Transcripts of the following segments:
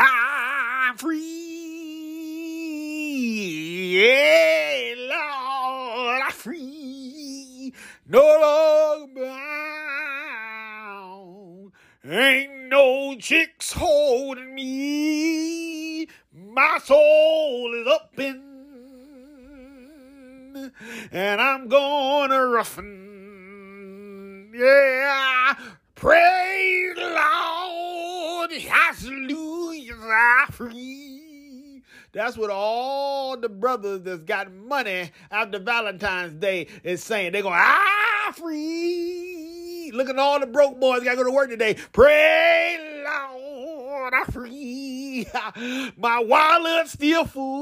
I'm free. Yeah, Lord, I'm free. No longer bound. Ain't no chicks holding me. My soul is up in and I'm gonna roughen. Yeah, praise the Lord, hallelujah, free. That's what all the brothers that's got money after Valentine's Day is saying. They're going, ah, free. Look at all the broke boys got to go to work today. Pray, Lord, I'm free. My wallet's still full.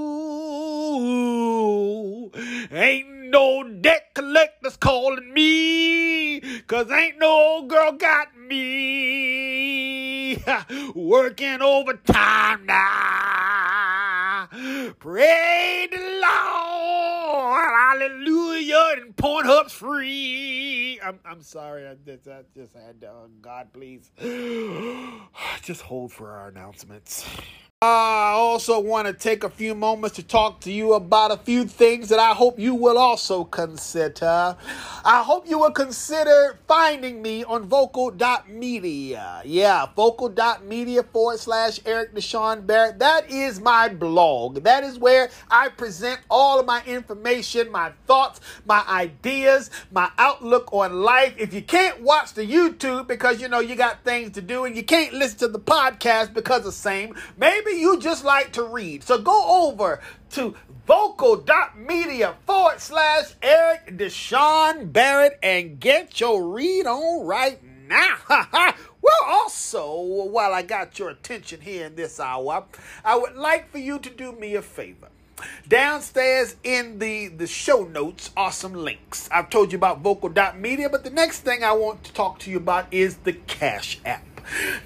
Ain't no debt collectors calling me, cause ain't no old girl got me working overtime now. Pray the Lord, hallelujah, and Pornhub's free. I'm, I'm sorry, I just, I just had to, uh, God, please. Just hold for our announcements. I also want to take a few moments to talk to you about a few things that I hope you will also consider. I hope you will consider finding me on vocal.media. Yeah, vocal.media forward slash Eric Deshaun Barrett. That is my blog. That is where I present all of my information, my thoughts, my ideas, my outlook on life. If you can't watch the YouTube because you know you got things to do and you can't listen to the podcast because of same, maybe you just like to read. So go over to vocal.media forward slash Eric Deshaun Barrett and get your read on right now. well, also, while I got your attention here in this hour, I would like for you to do me a favor. Downstairs in the, the show notes are some links. I've told you about vocal.media, but the next thing I want to talk to you about is the Cash App.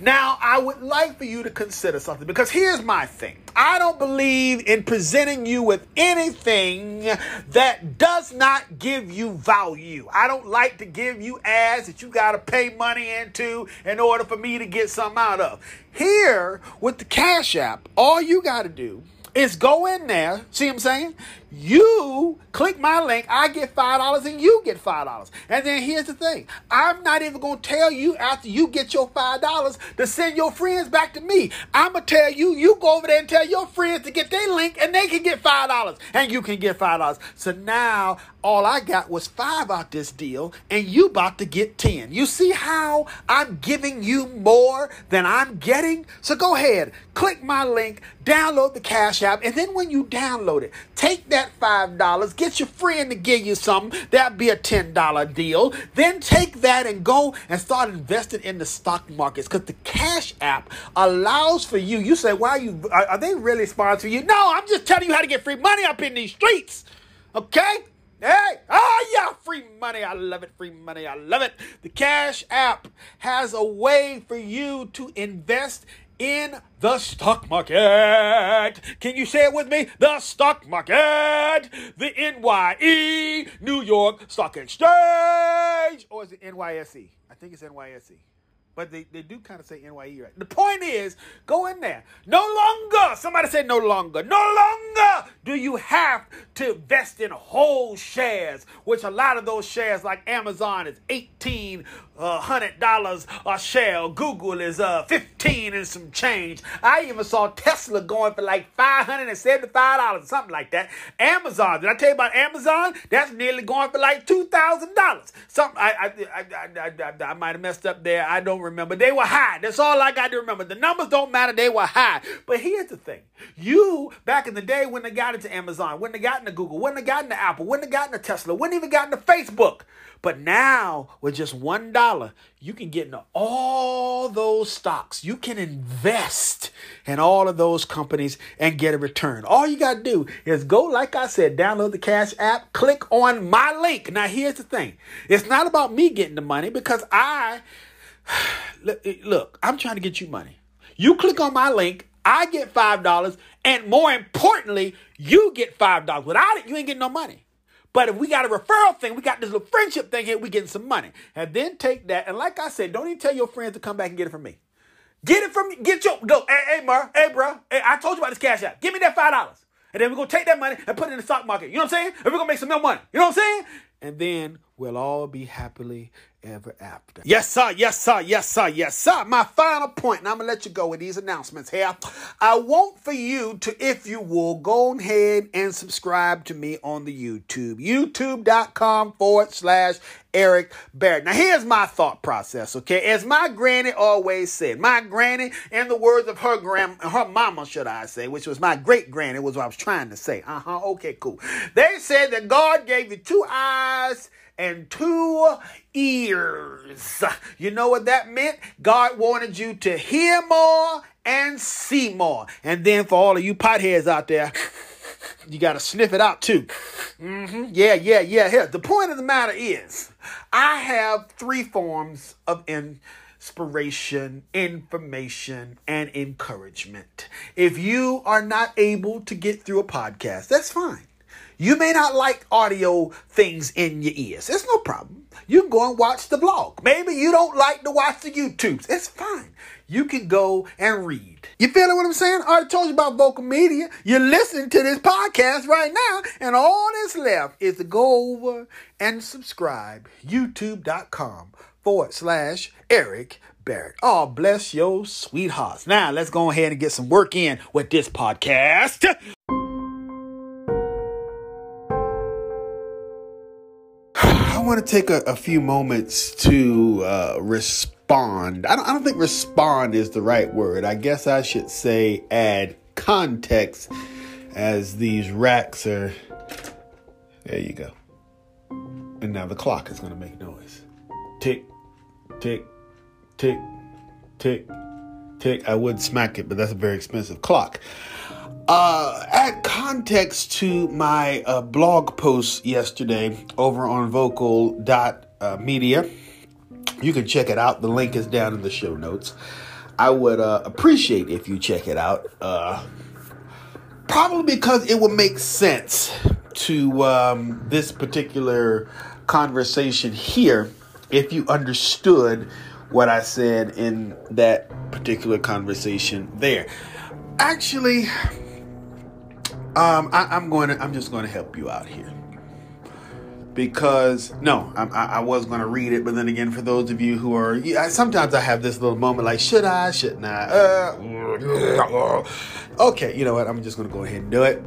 Now, I would like for you to consider something because here's my thing. I don't believe in presenting you with anything that does not give you value. I don't like to give you ads that you got to pay money into in order for me to get something out of. Here, with the Cash App, all you got to do is go in there. See what I'm saying? You click my link, I get $5 and you get $5. And then here's the thing I'm not even going to tell you after you get your $5 to send your friends back to me. I'm going to tell you, you go over there and tell your friends to get their link and they can get $5 and you can get $5. So now all I got was five out this deal and you about to get 10. You see how I'm giving you more than I'm getting? So go ahead, click my link, download the Cash App, and then when you download it, take that $5, get your friend to give you something, that'd be a $10 deal. Then take that and go and start investing in the stock markets because the Cash App allows for you. You say, why are you, are, are they really sponsoring you? No, I'm just telling you how to get free money up in these streets. Okay? Hey, oh yeah, free money. I love it. Free money. I love it. The Cash App has a way for you to invest in the stock market. Can you say it with me? The stock market. The NYE, New York Stock Exchange. Or is it NYSE? I think it's NYSE. But they, they do kind of say NYE, right? The point is, go in there. No longer, somebody said no longer, no longer do you have to invest in whole shares, which a lot of those shares, like Amazon, is 18 uh, hundred dollars a share. Google is uh fifteen and some change. I even saw Tesla going for like five hundred and seventy-five dollars, something like that. Amazon. Did I tell you about Amazon? That's nearly going for like two thousand dollars. Something I I I, I, I, I might have messed up there. I don't remember. They were high. That's all I got to remember. The numbers don't matter. They were high. But here's the thing: you back in the day when they got into Amazon, when they got into Google, when they got into Apple, when they got into Tesla, when they even got into Facebook. But now with just one dollar, you can get into all those stocks. You can invest in all of those companies and get a return. All you got to do is go, like I said, download the Cash app, click on my link. Now, here's the thing it's not about me getting the money because I, look, I'm trying to get you money. You click on my link, I get $5, and more importantly, you get $5. Without it, you ain't getting no money. But if we got a referral thing, we got this little friendship thing here, we getting some money. And then take that, and like I said, don't even tell your friends to come back and get it from me. Get it from me. get your go. Hey, hey, Mer, hey, bro. Hey, I told you about this cash app. Give me that five dollars. And then we're gonna take that money and put it in the stock market. You know what I'm saying? And we're gonna make some more money. You know what I'm saying? And then we'll all be happily ever after. Yes, sir. Yes, sir. Yes, sir. Yes, sir. My final point, and I'm going to let you go with these announcements here. I want for you to, if you will, go ahead and subscribe to me on the YouTube. YouTube.com forward slash Eric Barrett. Now, here's my thought process, okay? As my granny always said, my granny, in the words of her grand, her mama, should I say, which was my great granny, was what I was trying to say. Uh huh. Okay, cool. They said that God gave you two eyes and two ears. You know what that meant? God wanted you to hear more and see more. And then for all of you potheads out there, you got to sniff it out too. Mm-hmm. Yeah, yeah, yeah. Here, the point of the matter is, I have three forms of inspiration, information, and encouragement. If you are not able to get through a podcast, that's fine. You may not like audio things in your ears. It's no problem. You can go and watch the blog. Maybe you don't like to watch the YouTubes. It's fine. You can go and read. You feeling what I'm saying? I already told you about vocal media. You're listening to this podcast right now, and all that's left is to go over and subscribe. YouTube.com forward slash Eric Barrett. Oh, bless your sweethearts. Now let's go ahead and get some work in with this podcast. Want to take a, a, few moments to uh, respond. I don't, I don't think respond is the right word. I guess I should say add context as these racks are. There you go. And now the clock is going to make noise. Tick, tick, tick, tick, tick. I would smack it, but that's a very expensive clock. Uh, add context to my uh, blog post yesterday over on vocal.media. Uh, you can check it out. The link is down in the show notes. I would uh, appreciate if you check it out. Uh, probably because it would make sense to um, this particular conversation here if you understood what I said in that particular conversation there. Actually, um, I, am going to. I'm just going to help you out here because no, I, I was going to read it, but then again, for those of you who are, yeah, sometimes I have this little moment like, should I? Shouldn't I? Uh, okay, you know what? I'm just going to go ahead and do it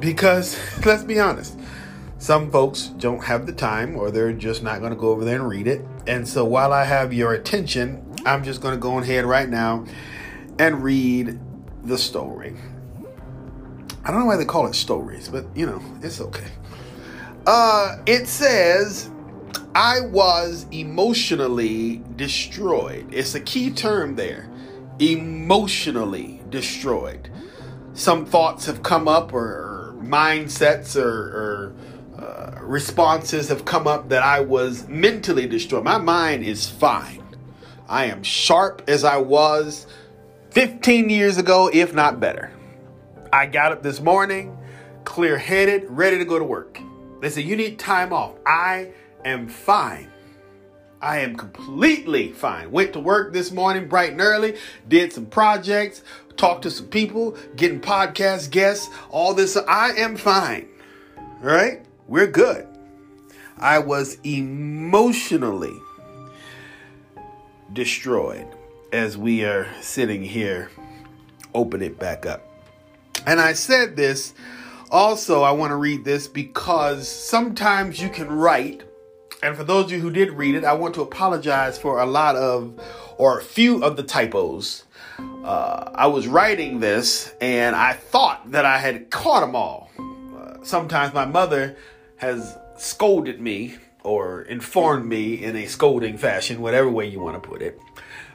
because let's be honest. Some folks don't have the time, or they're just not going to go over there and read it. And so, while I have your attention, I'm just going to go ahead right now and read the story. I don't know why they call it stories, but you know, it's okay. Uh, it says, I was emotionally destroyed. It's a key term there. Emotionally destroyed. Some thoughts have come up, or, mindsets, or, or uh, responses have come up that I was mentally destroyed. My mind is fine. I am sharp as I was 15 years ago, if not better. I got up this morning, clear headed, ready to go to work. They said, You need time off. I am fine. I am completely fine. Went to work this morning bright and early, did some projects, talked to some people, getting podcast guests, all this. I am fine. All right? We're good. I was emotionally destroyed as we are sitting here, open it back up. And I said this also, I want to read this because sometimes you can write, and for those of you who did read it, I want to apologize for a lot of or a few of the typos. Uh, I was writing this and I thought that I had caught them all. Uh, sometimes my mother has scolded me or informed me in a scolding fashion, whatever way you want to put it,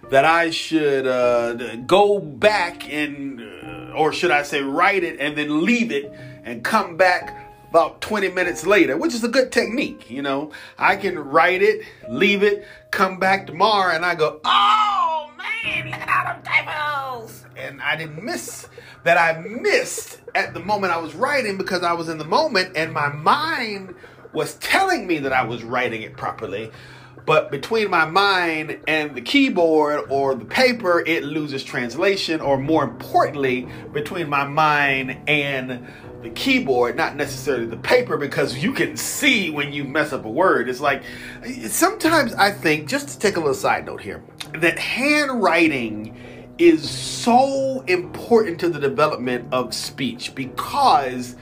that I should uh, go back and, uh, or should I say, write it and then leave it and come back about 20 minutes later, which is a good technique. You know, I can write it, leave it, come back tomorrow, and I go, oh man, look at all them typos. And I didn't miss that I missed at the moment I was writing because I was in the moment and my mind was telling me that I was writing it properly But between my mind and the keyboard or the paper, it loses translation. Or more importantly, between my mind and the keyboard, not necessarily the paper, because you can see when you mess up a word. It's like sometimes I think, just to take a little side note here, that handwriting is so important to the development of speech because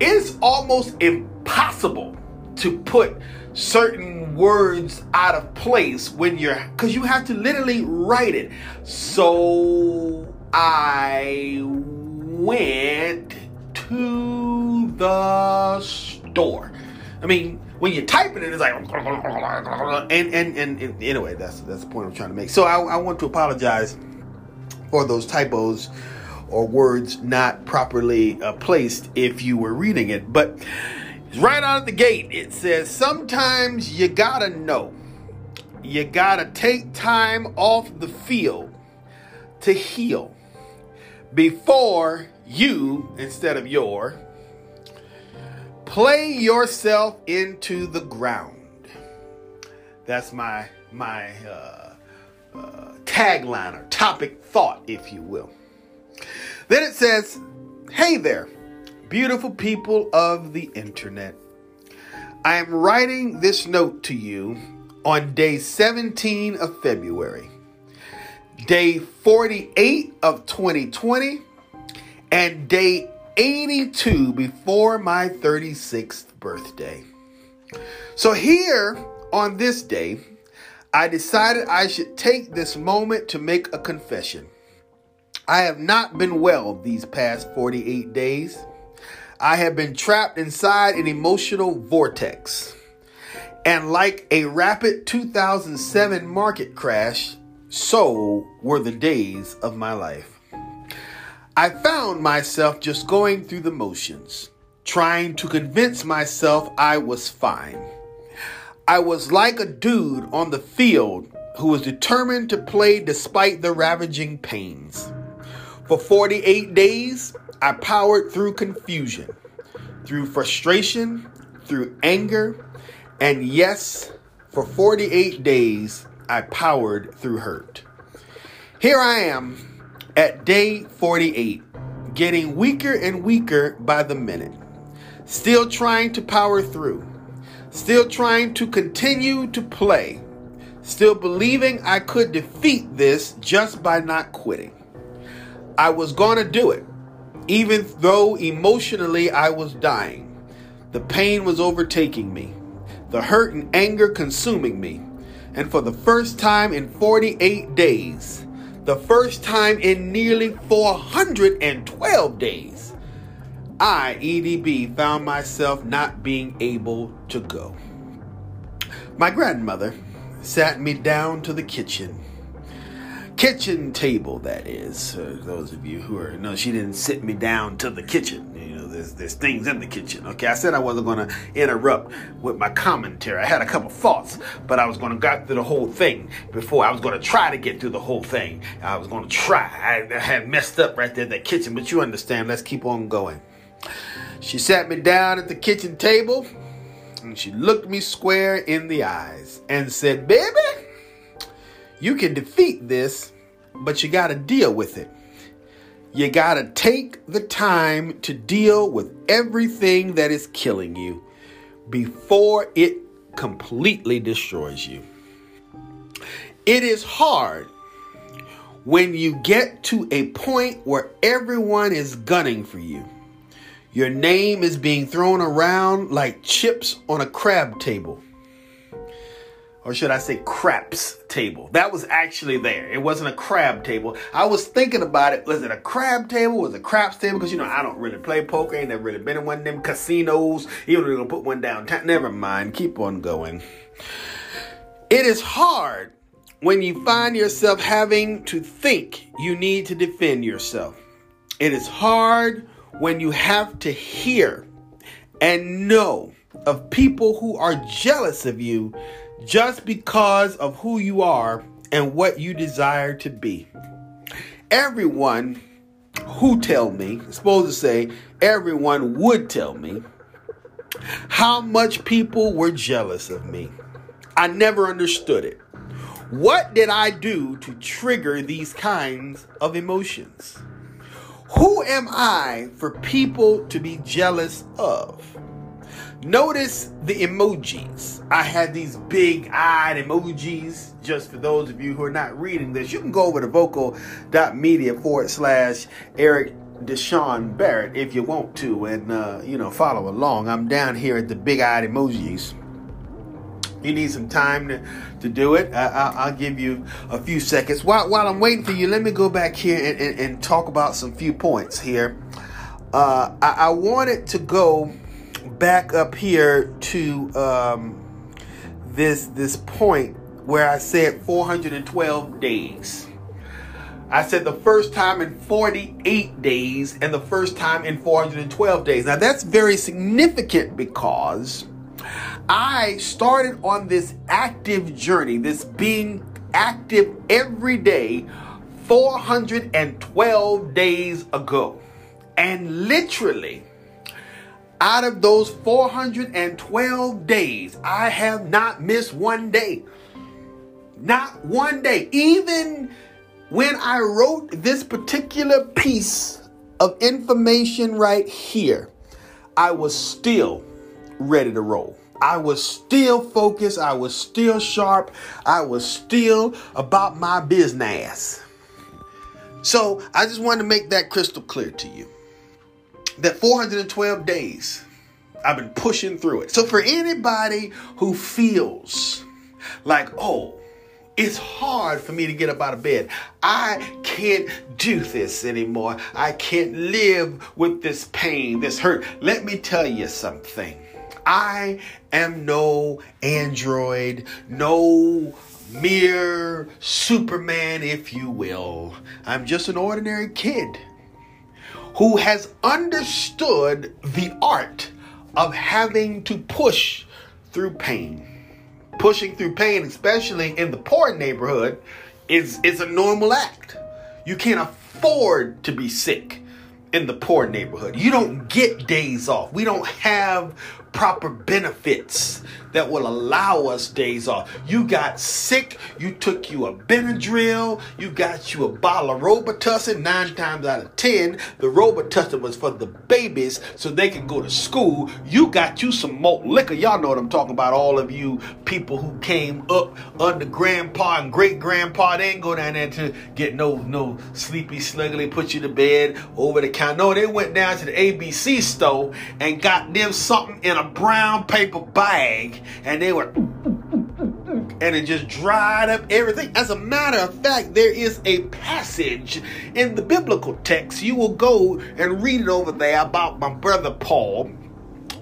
it's almost impossible to put certain words out of place when you're because you have to literally write it. So I went to the store. I mean, when you're typing it, it's like and and and, and anyway, that's that's the point I'm trying to make. So I, I want to apologize for those typos or words not properly uh, placed if you were reading it, but right out of the gate, it says sometimes you gotta know. You gotta take time off the field to heal before you, instead of your, play yourself into the ground. That's my my uh, uh, tagline or topic thought, if you will. Then it says, "Hey there." Beautiful people of the internet, I am writing this note to you on day 17 of February, day 48 of 2020, and day 82 before my 36th birthday. So, here on this day, I decided I should take this moment to make a confession. I have not been well these past 48 days. I have been trapped inside an emotional vortex. And like a rapid 2007 market crash, so were the days of my life. I found myself just going through the motions, trying to convince myself I was fine. I was like a dude on the field who was determined to play despite the ravaging pains. For 48 days, I powered through confusion, through frustration, through anger, and yes, for 48 days, I powered through hurt. Here I am at day 48, getting weaker and weaker by the minute, still trying to power through, still trying to continue to play, still believing I could defeat this just by not quitting. I was going to do it even though emotionally I was dying. The pain was overtaking me, the hurt and anger consuming me. And for the first time in 48 days, the first time in nearly 412 days, I, EDB, found myself not being able to go. My grandmother sat me down to the kitchen kitchen table, that is. Uh, those of you who are, no, she didn't sit me down to the kitchen. You know, there's, there's things in the kitchen. Okay, I said I wasn't going to interrupt with my commentary. I had a couple thoughts, but I was going to get through the whole thing before. I was going to try to get through the whole thing. I was going to try. I, I had messed up right there in that kitchen, but you understand. Let's keep on going. She sat me down at the kitchen table and she looked me square in the eyes and said, Baby, you can defeat this, but you got to deal with it. You got to take the time to deal with everything that is killing you before it completely destroys you. It is hard when you get to a point where everyone is gunning for you. Your name is being thrown around like chips on a crab table or should I say craps table. That was actually there. It wasn't a crab table. I was thinking about it. Was it a crab table? Was it a craps table? Because you know I don't really play poker. Ain't never really been in one of them casinos. Even though they're gonna put one downtown. Never mind. Keep on going. It is hard when you find yourself having to think you need to defend yourself. It is hard when you have to hear and know of people who are jealous of you just because of who you are and what you desire to be. Everyone who tell me, supposed to say, everyone would tell me how much people were jealous of me. I never understood it. What did I do to trigger these kinds of emotions? Who am I for people to be jealous of? Notice the emojis. I had these big eyed emojis. Just for those of you who are not reading this, you can go over to vocal.media forward slash Eric Deshaun Barrett if you want to and, uh, you know, follow along. I'm down here at the big eyed emojis you need some time to, to do it, I, will give you a few seconds. While, while I'm waiting for you, let me go back here and, and, and talk about some few points here. Uh, I, I, wanted to go back up here to um, this this point where I said 412 days. I said the first time in 48 days and the first time in 412 days. Now that's very significant because I started on this active journey, this being active every day, 412 days ago. And literally, out of those 412 days, I have not missed one day. Not one day. Even when I wrote this particular piece of information right here, I was still ready to roll. I was still focused. I was still sharp. I was still about my business. So I just wanted to make that crystal clear to you that 412 days I've been pushing through it. So for anybody who feels like, oh, it's hard for me to get up out of bed. I can't do this anymore. I can't live with this pain, this hurt. Let me tell you something. I am no android, no mere Superman, if you will. I'm just an ordinary kid who has understood the art of having to push through pain. Pushing through pain, especially in the poor neighborhood, is, is a normal act. You can't afford to be sick in the poor neighborhood. You don't get days off. We don't have proper benefits that will allow us days off. You got sick, you took you a Benadryl, you got you a bottle of Robitussin. Nine times out of ten, the Robitussin was for the babies so they can go to school. You got you some malt liquor. Y'all know what I'm talking about. All of you people who came up under grandpa and great grandpa, they ain't go down there to get no no sleepy sluggly, put you to bed over the counter. No, they went down to the ABC store and got them something in a brown paper bag and they were and it just dried up everything. As a matter of fact, there is a passage in the biblical text. You will go and read it over there about my brother Paul.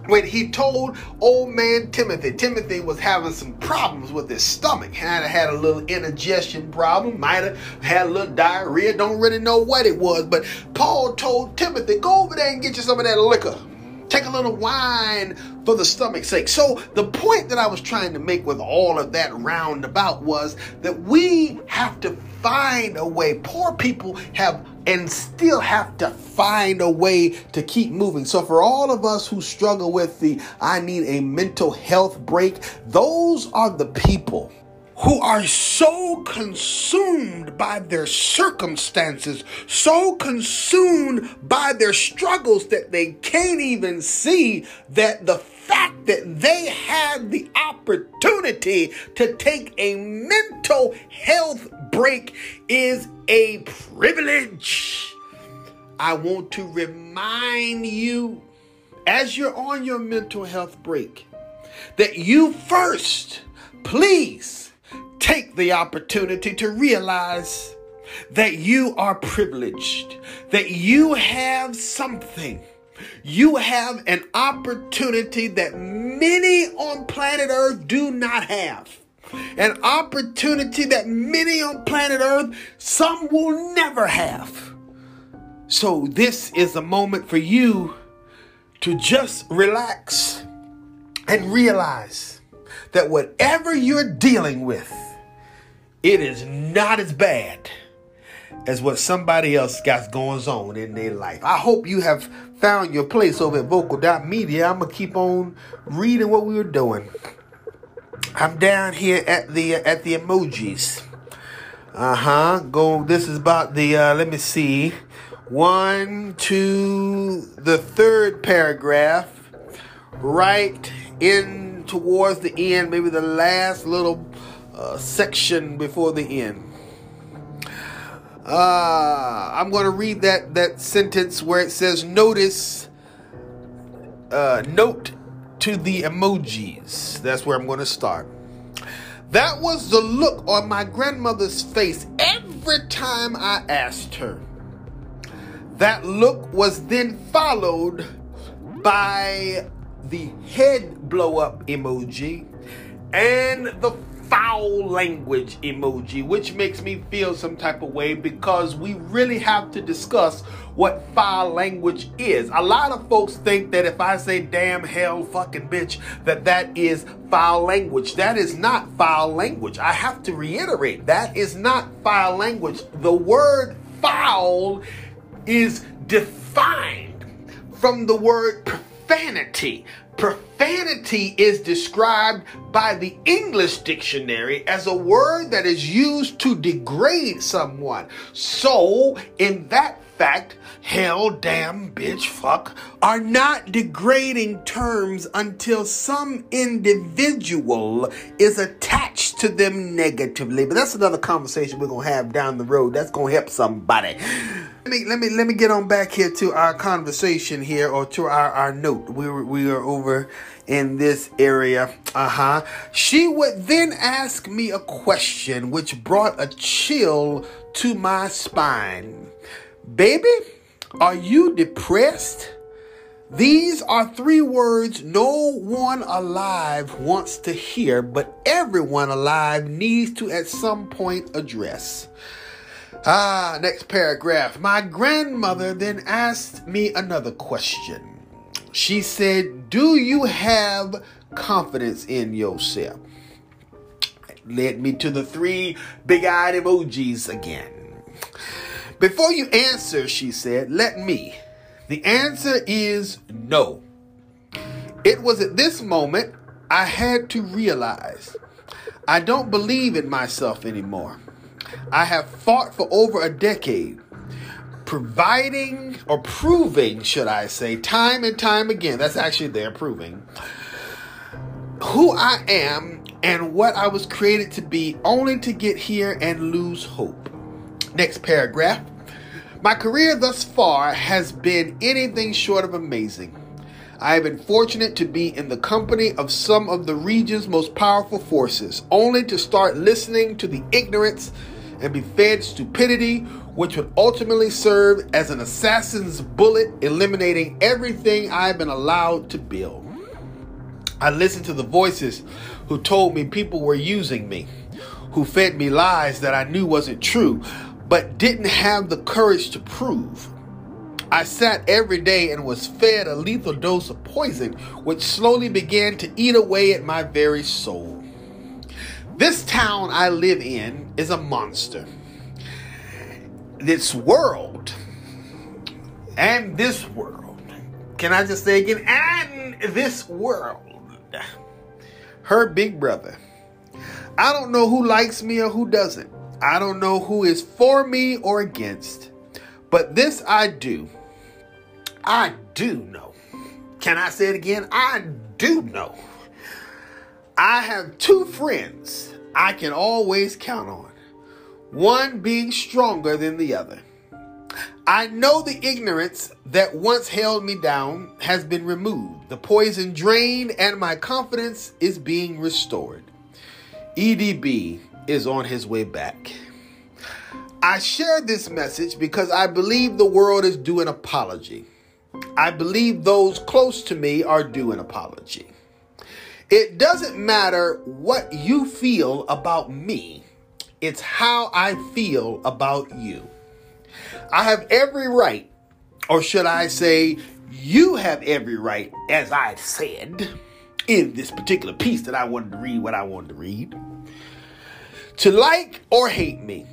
When he told old man Timothy, Timothy was having some problems with his stomach. Had had a little indigestion problem, might have had a little diarrhea, don't really know what it was. But Paul told Timothy, go over there and get you some of that liquor. Take a little wine for the stomach's sake. So, the point that I was trying to make with all of that roundabout was that we have to find a way. Poor people have and still have to find a way to keep moving. So, for all of us who struggle with the I need a mental health break, those are the people who are so consumed by their circumstances, so consumed by their struggles that they can't even see that the fact that they have the opportunity to take a mental health break is a privilege. I want to remind you as you're on your mental health break that you first, please, take the opportunity to realize that you are privileged, that you have something. You have an opportunity that many on planet Earth do not have. An opportunity that many on planet Earth, some will never have. So, this is a moment for you to just relax and realize that whatever you're dealing with, it is not as bad as what somebody else got going on in their life. I hope you have found your place over at vocal.media. I'm going to keep on reading what we were doing. I'm down here at the at the emojis. Uh huh. Go. This is about the. Uh, let me see. One, two, the third paragraph, right in towards the end, maybe the last little uh, section before the end. Uh, I'm going to read that that sentence where it says, "Notice, uh, note to the emojis." That's where I'm going to start. That was the look on my grandmother's face every time I asked her. That look was then followed by the head blow up emoji and the foul language emoji, which makes me feel some type of way because we really have to discuss what foul language is. A lot of folks think that if I say damn hell fucking bitch, that that is foul language. That is not foul language. I have to reiterate that is not foul language. The word foul is defined from the word profanity. Profanity is described by the English dictionary as a word that is used to degrade someone. So, in that fact, hell, damn, bitch, fuck are not degrading terms until some individual is attached to them negatively. But that's another conversation we're gonna have down the road. That's gonna help somebody. Let me let me let me get on back here to our conversation here or to our, our note. We were, we are over in this area. Uh-huh. She would then ask me a question which brought a chill to my spine. Baby, are you depressed? These are three words no one alive wants to hear, but everyone alive needs to at some point address. Ah, next paragraph. My grandmother then asked me another question. She said, Do you have confidence in yourself? Led me to the three big eyed emojis again. Before you answer, she said, let me. The answer is no. It was at this moment I had to realize I don't believe in myself anymore. I have fought for over a decade, providing or proving, should I say, time and time again. That's actually there proving who I am and what I was created to be, only to get here and lose hope. Next paragraph. My career thus far has been anything short of amazing. I have been fortunate to be in the company of some of the region's most powerful forces, only to start listening to the ignorance and be fed stupidity, which would ultimately serve as an assassin's bullet, eliminating everything I've been allowed to build. I listened to the voices who told me people were using me, who fed me lies that I knew wasn't true, but didn't have the courage to prove. I sat every day and was fed a lethal dose of poison, which slowly began to eat away at my very soul. This town I live in is a monster. This world and this world, can I just say again, and this world, her big brother. I don't know who likes me or who doesn't. I don't know who is for me or against, but this I do. I do know. Can I say it again? I do know. I have two friends I can always count on, one being stronger than the other. I know the ignorance that once held me down has been removed, the poison drained, and my confidence is being restored. EDB is on his way back. I share this message because I believe the world is due an apology. I believe those close to me are due an apology. It doesn't matter what you feel about me, it's how I feel about you. I have every right, or should I say, you have every right, as I said in this particular piece that I wanted to read, what I wanted to read to like or hate me.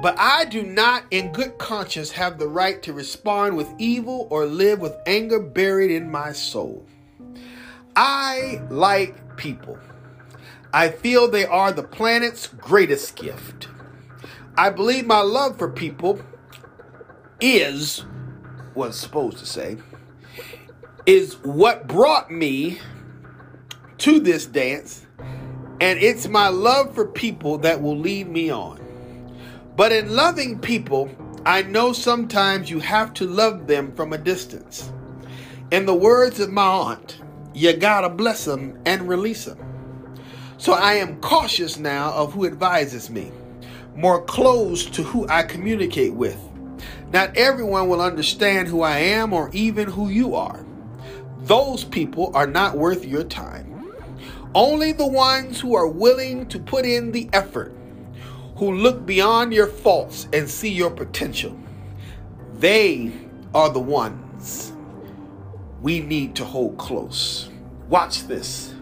But I do not, in good conscience, have the right to respond with evil or live with anger buried in my soul. I like people. I feel they are the planet's greatest gift. I believe my love for people is, was supposed to say, is what brought me to this dance, and it's my love for people that will lead me on. But in loving people, I know sometimes you have to love them from a distance. In the words of my aunt, you gotta bless them and release them. So I am cautious now of who advises me, more close to who I communicate with. Not everyone will understand who I am or even who you are. Those people are not worth your time. Only the ones who are willing to put in the effort, who look beyond your faults and see your potential, they are the ones we need to hold close. Watch this.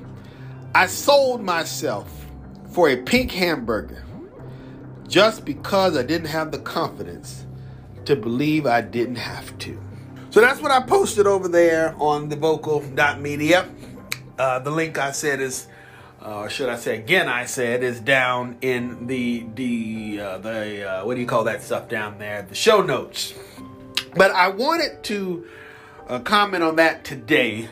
I sold myself for a pink hamburger just because I didn't have the confidence to believe I didn't have to. So that's what I posted over there on the vocal.media. Uh, the link I said is, uh, should I say again, I said is down in the, the, uh, the uh, what do you call that stuff down there? The show notes. But I wanted to uh, comment on that today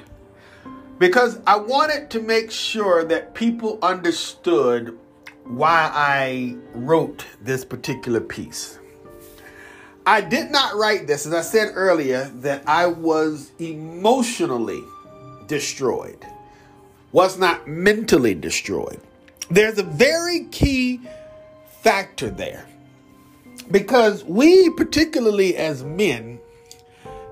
because I wanted to make sure that people understood why I wrote this particular piece. I did not write this, as I said earlier, that I was emotionally destroyed, was not mentally destroyed. There's a very key factor there because we, particularly as men,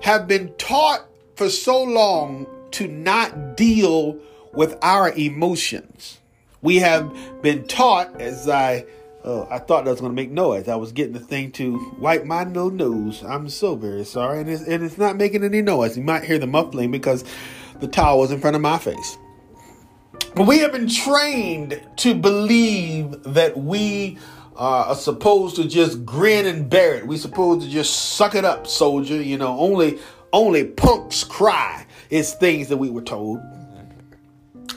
have been taught for so long to not deal with our emotions. We have been taught, as I uh, I thought that was going to make noise. I was getting the thing to wipe my no nose. I'm so very sorry. And it's, and it's not making any noise. You might hear the muffling because the towel was in front of my face. But we have been trained to believe that we uh, are supposed to just grin and bear it. We're supposed to just suck it up, soldier. You know, only only punks cry. It's things that we were told.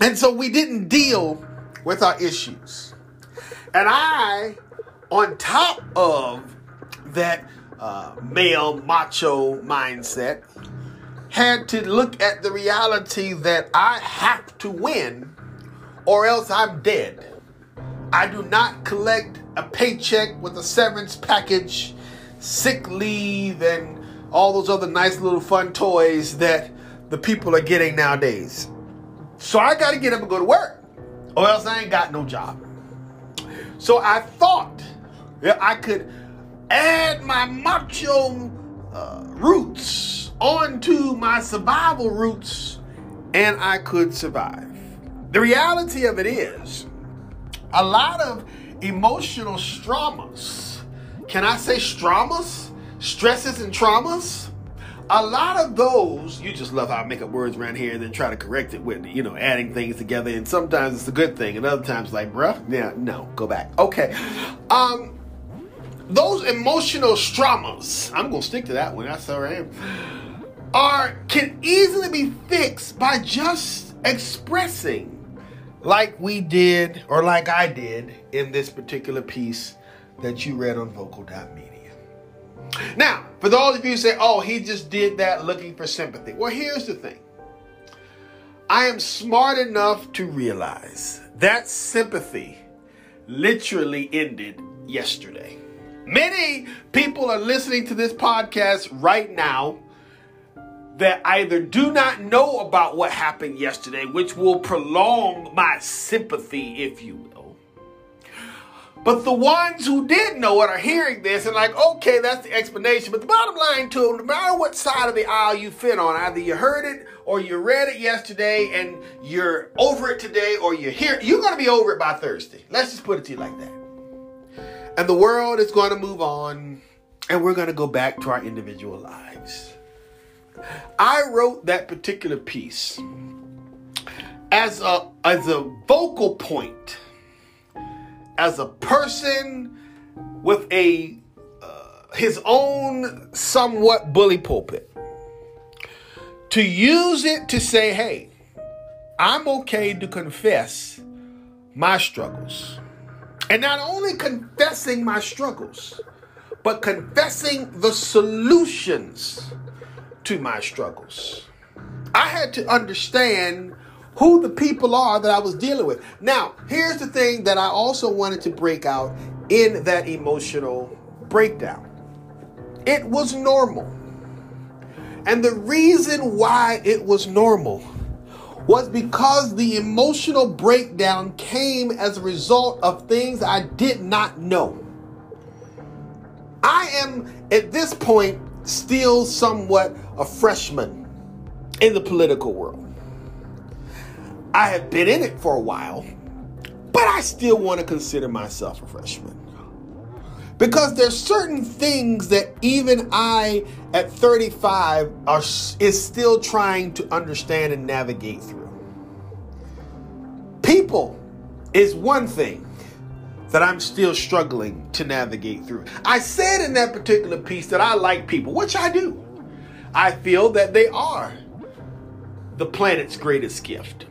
And so we didn't deal with our issues. And I, on top of that uh, male macho mindset, had to look at the reality that I have to win or else I'm dead. I do not collect a paycheck with a severance package, sick leave, and all those other nice little fun toys that the people are getting nowadays. So I got to get up and go to work, or else I ain't got no job. So I thought that I could add my macho uh, roots onto my survival roots and I could survive. The reality of it is, a lot of emotional traumas, can I say traumas? Stresses and traumas a lot of those, you just love how I make up words around here and then try to correct it with, you know, adding things together. And sometimes it's a good thing, and other times, like, bruh, yeah, no, go back. Okay. Um, those emotional traumas, I'm gonna stick to that one, that's all right, are can easily be fixed by just expressing like we did or like I did in this particular piece that you read on vocal.me. Now, for those of you who say, oh, he just did that looking for sympathy. Well, here's the thing I am smart enough to realize that sympathy literally ended yesterday. Many people are listening to this podcast right now that either do not know about what happened yesterday, which will prolong my sympathy, if you will but the ones who did know it are hearing this and like, okay, that's the explanation. But the bottom line to them, no matter what side of the aisle you fit on, either you heard it or you read it yesterday and you're over it today or you're here, you're going to be over it by Thursday. Let's just put it to you like that. And the world is going to move on and we're going to go back to our individual lives. I wrote that particular piece as a, as a vocal point as a person with a uh, his own somewhat bully pulpit to use it to say hey i'm okay to confess my struggles. And not only confessing my struggles, but confessing the solutions to my struggles. I had to understand who the people are that I was dealing with. Now, here's the thing that I also wanted to break out in that emotional breakdown it was normal. And the reason why it was normal was because the emotional breakdown came as a result of things I did not know. I am at this point still somewhat a freshman in the political world. I have been in it for a while, but I still want to consider myself a freshman. Because there's certain things that even I at 35 are is still trying to understand and navigate through. People is one thing that I'm still struggling to navigate through. I said in that particular piece that I like people, which I do. I feel that they are the planet's greatest gift.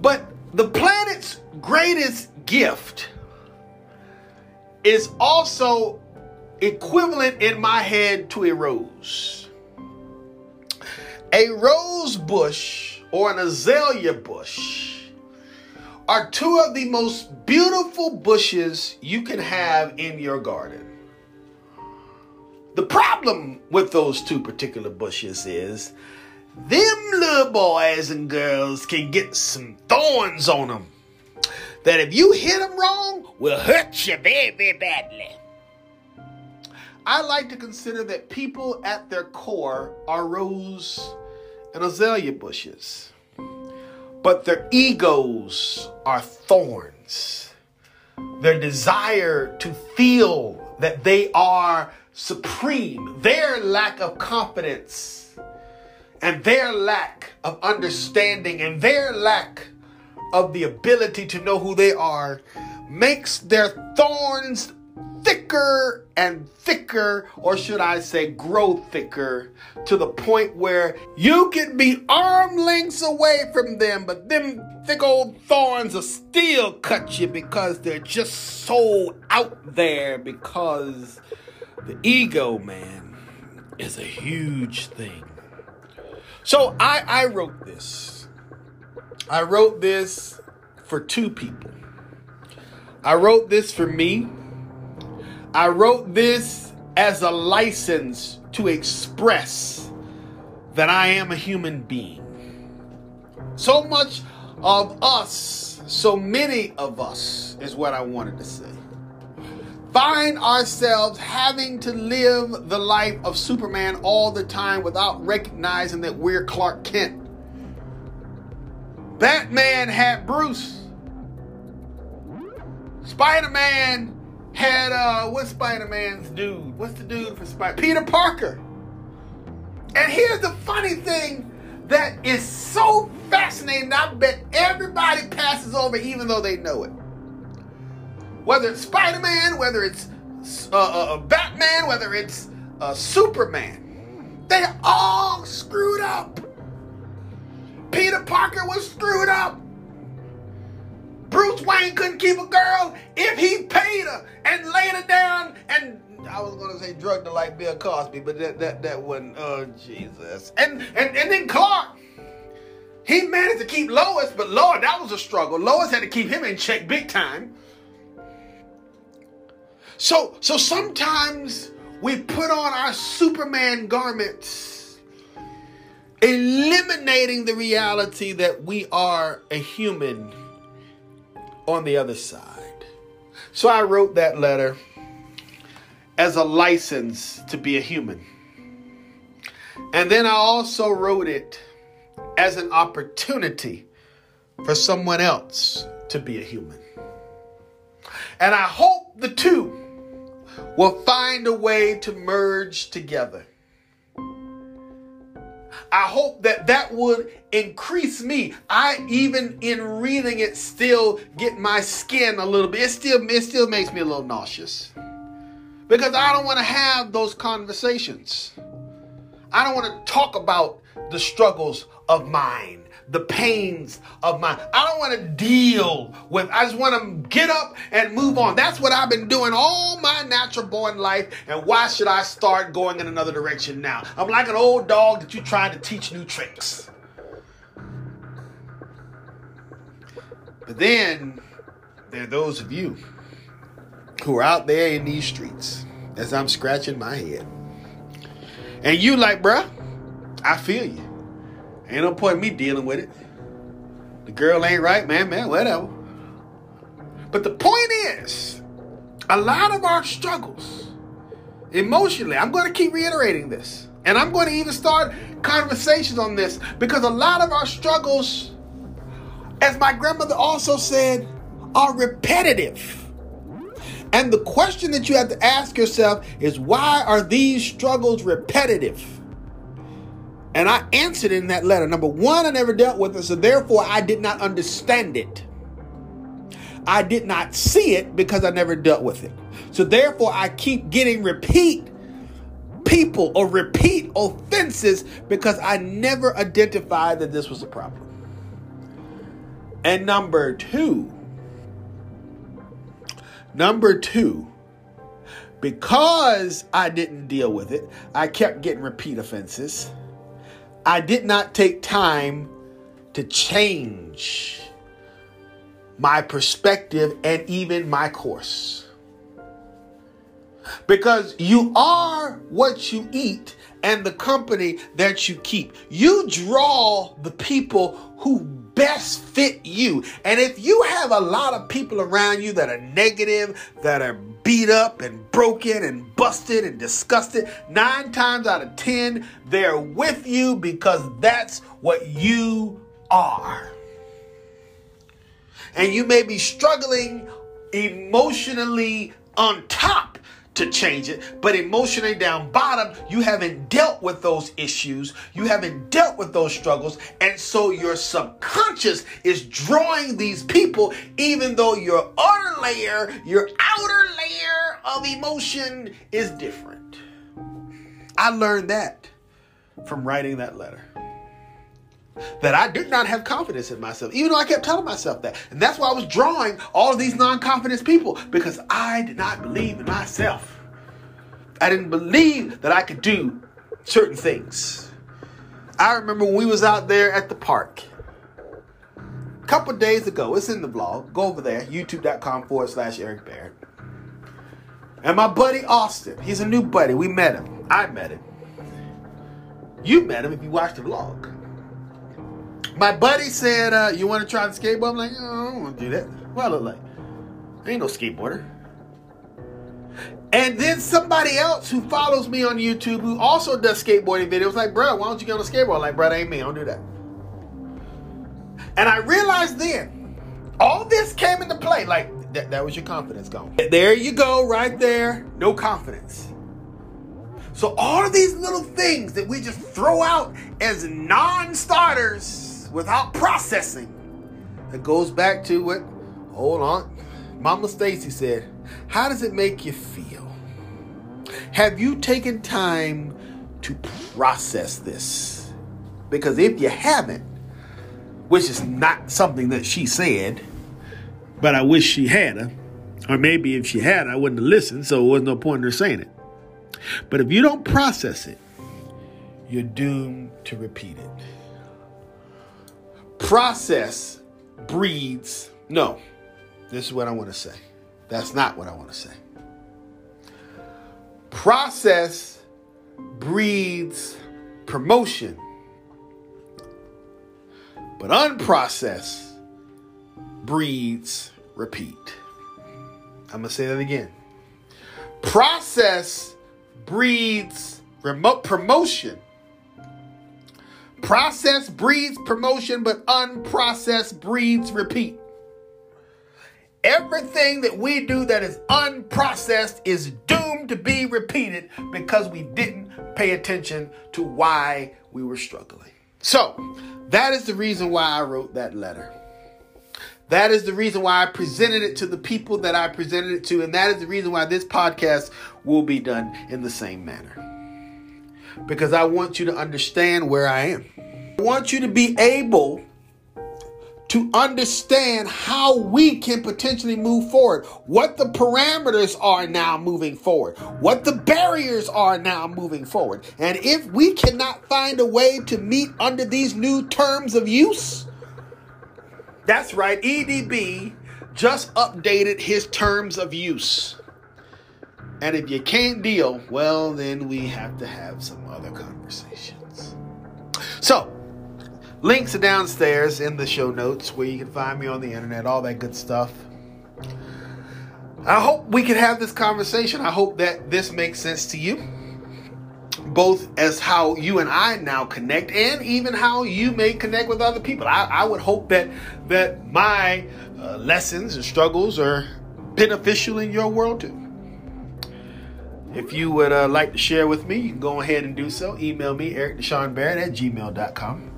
But the planet's greatest gift is also equivalent in my head to a rose. A rose bush or an azalea bush are two of the most beautiful bushes you can have in your garden. The problem with those two particular bushes is them little boys and girls can get some thorns on them that if you hit them wrong will hurt you very, very badly. I like to consider that people at their core are rose and azalea bushes, but their egos are thorns. Their desire to feel that they are supreme, their lack of confidence, and their lack of understanding, and their lack of the ability to know who they are makes their thorns thicker and thicker, or should I say, grow thicker, to the point where you can be arm lengths away from them, but them thick old thorns will still cut you because they're just so out there because the ego, man, is a huge thing. So I, I wrote this. I wrote this for two people. I wrote this for me. I wrote this as a license to express that I am a human being. So much of us, so many of us, is what I wanted to say find ourselves having to live the life of Superman all the time without recognizing that we're Clark Kent. Batman had Bruce. Spider Man had uh what's Spider Man's dude? What's the dude for Spider? Peter Parker. And here's the funny thing that is so fascinating. I bet everybody passes over, even though they know it whether it's Spider Man, whether it's uh, uh, uh, Batman, whether it's uh, Superman, they're all screwed up. Peter Parker was screwed up. Bruce Wayne couldn't keep a girl if he paid her and laid her down and I was gonna say drugged her like Bill Cosby, but that that that wasn't oh Jesus. And and and then Clark, he managed to keep Lois, but Lord, that was a struggle. Lois had to keep him in check big time. So so sometimes we put on our Superman garments, eliminating the reality that we are a human on the other side. So I wrote that letter as a license to be a human. And then I also wrote it as an opportunity for someone else to be a human. And I hope the two will find a way to merge together. I hope that that would increase me. I even in reading it still get my skin a little bit. It still it still makes me a little nauseous. Because I don't want to have those conversations. I don't want to talk about the struggles of mine, the pains of mine. I don't want to deal with, I just want to get up and move on. That's what I've been doing all my natural born life. And why should I start going in another direction now? I'm like an old dog that you're trying to teach new tricks. But then there are those of you who are out there in these streets as I'm scratching my head. And you like, bruh, I feel you. Ain't no point in me dealing with it. The girl ain't right, man, man, whatever. But the point is, a lot of our struggles emotionally, I'm going to keep reiterating this. And I'm going to even start conversations on this because a lot of our struggles, as my grandmother also said, are repetitive. And the question that you have to ask yourself is why are these struggles repetitive? And I answered in that letter. Number one, I never dealt with it, so therefore I did not understand it. I did not see it because I never dealt with it. So therefore I keep getting repeat people or repeat offenses because I never identified that this was a problem. And number two, Number two, because I didn't deal with it, I kept getting repeat offenses. I did not take time to change my perspective and even my course. Because you are what you eat and the company that you keep. You draw the people who best fit you. And if you have a lot of people around you that are negative, that are beat up and broken and busted and disgusted, nine times out of ten, they're with you because that's what you are. And you may be struggling emotionally on top to change it, but emotionally down bottom, you haven't dealt with those issues, you haven't dealt with those struggles, and so your subconscious is drawing these people, even though your outer layer, your outer layer of emotion is different. I learned that from writing that letter that I did not have confidence in myself, even though I kept telling myself that. And that's why I was drawing all these non confidence people because I did not believe in myself. I didn't believe that I could do certain things. I remember when we was out there at the park a couple days ago. It's in the vlog. Go over there, youtube.com forward slash Eric Barrett. And my buddy Austin, he's a new buddy. We met him. I met him. You met him if you watched the vlog. My buddy said, uh, You want to try the skateboard? I'm like, oh, I don't want to do that. What I look like? I ain't no skateboarder. And then somebody else who follows me on YouTube who also does skateboarding videos, like, bro, why don't you get on a skateboard? Like, bro, that ain't me. I don't do that. And I realized then, all this came into play. Like, that, that was your confidence gone. There you go, right there. No confidence. So all of these little things that we just throw out as non-starters without processing. It goes back to what, hold on, Mama Stacy said, How does it make you feel? Have you taken time to process this? Because if you haven't, which is not something that she said, but I wish she had, or maybe if she had, I wouldn't have listened, so it was no point in her saying it. But if you don't process it, you're doomed to repeat it. Process breeds. No, this is what I want to say. That's not what I want to say. Process breeds promotion, but unprocessed breeds repeat. I'm going to say that again. Process breeds remote promotion Process breeds promotion, but unprocessed breeds repeat. Everything that we do that is unprocessed is doomed to be repeated because we didn't pay attention to why we were struggling. So, that is the reason why I wrote that letter. That is the reason why I presented it to the people that I presented it to, and that is the reason why this podcast will be done in the same manner. Because I want you to understand where I am. I want you to be able to understand how we can potentially move forward, what the parameters are now moving forward, what the barriers are now moving forward. And if we cannot find a way to meet under these new terms of use, that's right, EDB just updated his terms of use. And if you can't deal, well, then we have to have some other conversations. So, links are downstairs in the show notes where you can find me on the internet, all that good stuff. I hope we can have this conversation. I hope that this makes sense to you, both as how you and I now connect, and even how you may connect with other people. I, I would hope that that my uh, lessons and struggles are beneficial in your world too. If you would uh, like to share with me, you can go ahead and do so. Email me, Eric Deshaun Barrett at gmail.com.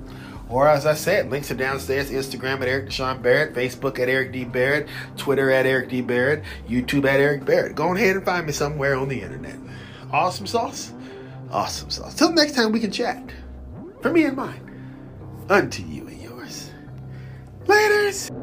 Or as I said, links are downstairs. Instagram at Eric Deshaun Barrett, Facebook at Eric D. Barrett, Twitter at Eric D. Barrett, YouTube at Eric Barrett. Go ahead and find me somewhere on the internet. Awesome sauce? Awesome sauce. Till next time we can chat. For me and mine. Unto you and yours. Laters.